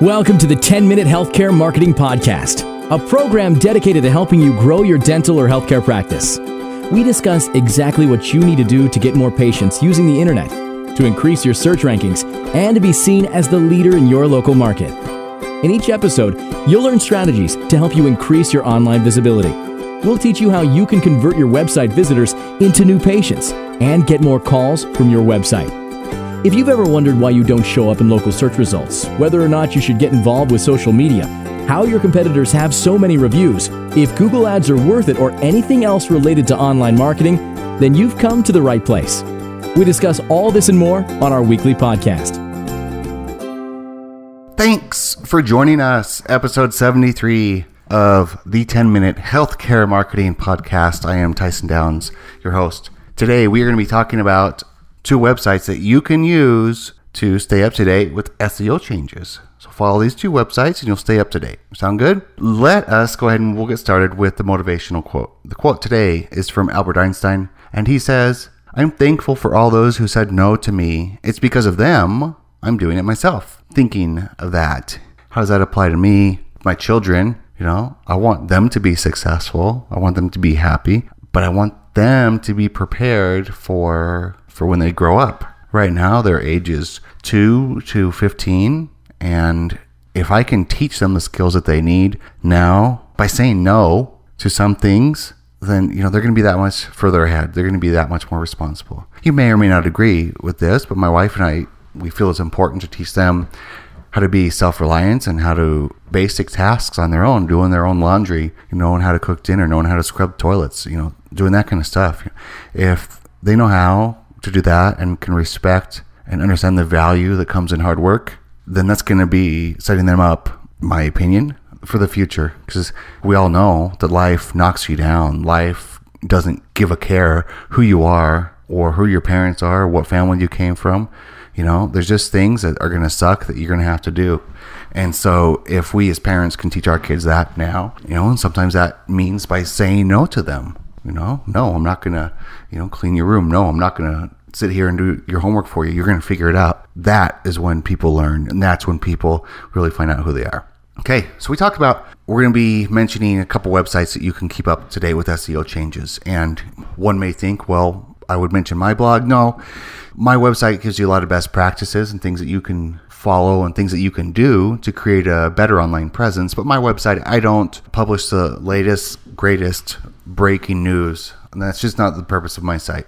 Welcome to the 10 Minute Healthcare Marketing Podcast, a program dedicated to helping you grow your dental or healthcare practice. We discuss exactly what you need to do to get more patients using the internet, to increase your search rankings, and to be seen as the leader in your local market. In each episode, you'll learn strategies to help you increase your online visibility. We'll teach you how you can convert your website visitors into new patients and get more calls from your website. If you've ever wondered why you don't show up in local search results, whether or not you should get involved with social media, how your competitors have so many reviews, if Google Ads are worth it, or anything else related to online marketing, then you've come to the right place. We discuss all this and more on our weekly podcast. Thanks for joining us, episode 73 of the 10 Minute Healthcare Marketing Podcast. I am Tyson Downs, your host. Today, we are going to be talking about two websites that you can use to stay up to date with SEO changes. So follow these two websites and you'll stay up to date. Sound good? Let us go ahead and we'll get started with the motivational quote. The quote today is from Albert Einstein, and he says, I'm thankful for all those who said no to me. It's because of them I'm doing it myself. Thinking of that. How does that apply to me? My children, you know, I want them to be successful. I want them to be happy, but I want them to be prepared for for when they grow up. Right now, their age is 2 to 15. And if I can teach them the skills that they need now by saying no to some things, then you know they're going to be that much further ahead. They're going to be that much more responsible. You may or may not agree with this, but my wife and I we feel it's important to teach them how to be self-reliant and how to basic tasks on their own, doing their own laundry, knowing how to cook dinner, knowing how to scrub toilets, you know, doing that kind of stuff. If they know how to do that and can respect and understand the value that comes in hard work, then that's going to be setting them up, my opinion, for the future. Because we all know that life knocks you down. Life doesn't give a care who you are or who your parents are, what family you came from. You know, there's just things that are going to suck that you're going to have to do. And so, if we as parents can teach our kids that now, you know, and sometimes that means by saying no to them you know, no, I'm not going to, you know, clean your room. No, I'm not going to sit here and do your homework for you. You're going to figure it out. That is when people learn, and that's when people really find out who they are. Okay, so we talked about we're going to be mentioning a couple websites that you can keep up to date with SEO changes. And one may think, well, I would mention my blog. No, my website gives you a lot of best practices and things that you can follow and things that you can do to create a better online presence. But my website, I don't publish the latest, greatest breaking news. And that's just not the purpose of my site.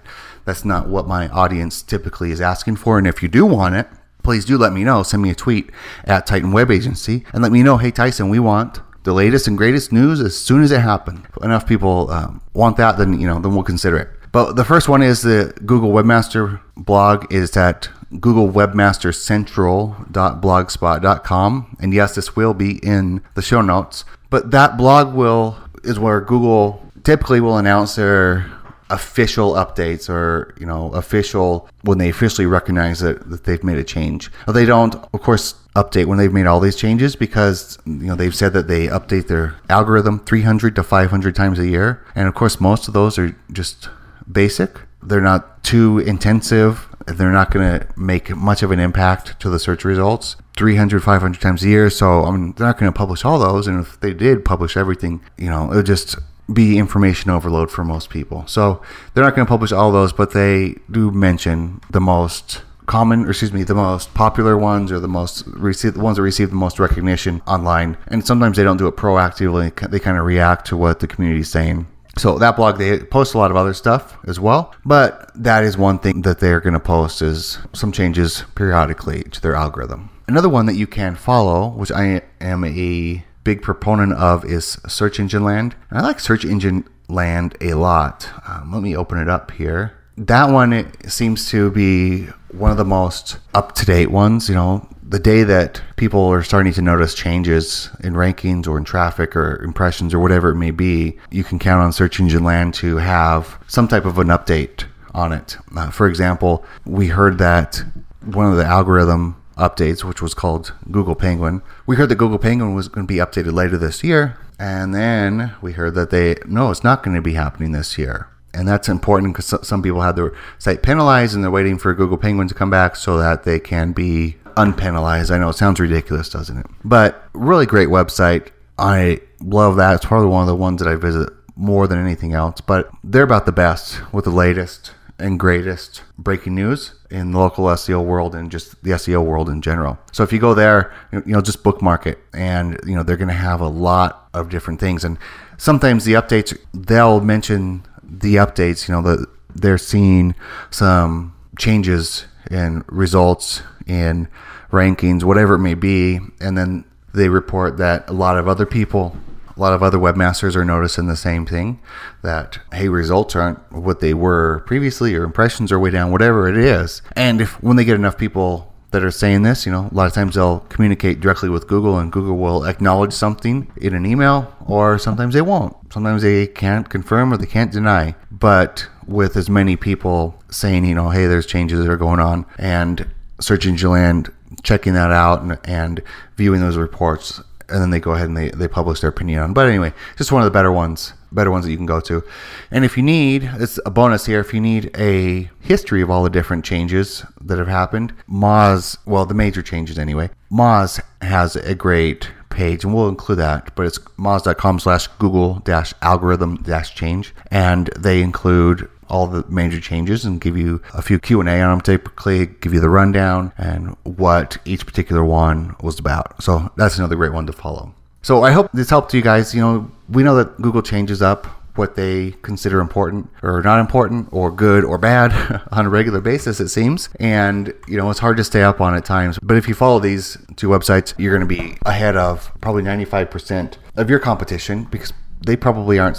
That's not what my audience typically is asking for. And if you do want it, please do let me know. Send me a tweet at Titan Web Agency and let me know, hey, Tyson, we want the latest and greatest news as soon as it happens. If enough people um, want that, then, you know, then we'll consider it. But the first one is the Google Webmaster blog is at googlewebmastercentral.blogspot.com. And yes, this will be in the show notes. But that blog will is where Google typically will announce their official updates or you know official when they officially recognize that, that they've made a change. They don't of course update when they've made all these changes because you know they've said that they update their algorithm 300 to 500 times a year. And of course most of those are just basic. They're not too intensive. They're not going to make much of an impact to the search results 300 500 times a year. So i mean they're not going to publish all those. And if they did publish everything you know it would just be information overload for most people. So they're not going to publish all those, but they do mention the most common, or excuse me, the most popular ones or the most receive the ones that receive the most recognition online. And sometimes they don't do it proactively; they kind of react to what the community is saying. So that blog they post a lot of other stuff as well, but that is one thing that they're going to post is some changes periodically to their algorithm. Another one that you can follow, which I am a big proponent of is Search Engine Land. And I like Search Engine Land a lot. Um, let me open it up here. That one it seems to be one of the most up to date ones. You know, the day that people are starting to notice changes in rankings or in traffic or impressions or whatever it may be, you can count on Search Engine Land to have some type of an update on it. Uh, for example, we heard that one of the algorithm updates, which was called Google Penguin. We heard that Google Penguin was going to be updated later this year, and then we heard that they no, it's not going to be happening this year. And that's important because some people have their site penalized and they're waiting for Google Penguin to come back so that they can be unpenalized. I know it sounds ridiculous, doesn't it? But really great website. I love that. It's probably one of the ones that I visit more than anything else. But they're about the best with the latest and greatest breaking news in the local SEO world and just the SEO world in general. So if you go there, you know, just bookmark it and you know, they're going to have a lot of different things and sometimes the updates they'll mention the updates, you know, that they're seeing some changes in results in rankings, whatever it may be, and then they report that a lot of other people a lot of other webmasters are noticing the same thing that hey results aren't what they were previously or impressions are way down whatever it is. And if when they get enough people that are saying this you know a lot of times they'll communicate directly with google and google will acknowledge something in an email or sometimes they won't. Sometimes they can't confirm or they can't deny. But with as many people saying you know hey there's changes that are going on and search engine land checking that out and, and viewing those reports and then they go ahead and they, they publish their opinion on. But anyway, just one of the better ones, better ones that you can go to. And if you need, it's a bonus here, if you need a history of all the different changes that have happened, Moz, well, the major changes anyway, Moz has a great page and we'll include that but it's moz.com slash google dash algorithm dash change and they include all the major changes and give you a few Q&A on them typically, give you the rundown and what each particular one was about. So that's another great one to follow. So I hope this helped you guys. You know, we know that Google changes up what they consider important or not important or good or bad on a regular basis, it seems. And, you know, it's hard to stay up on at times. But if you follow these two websites, you're going to be ahead of probably 95% of your competition because they probably aren't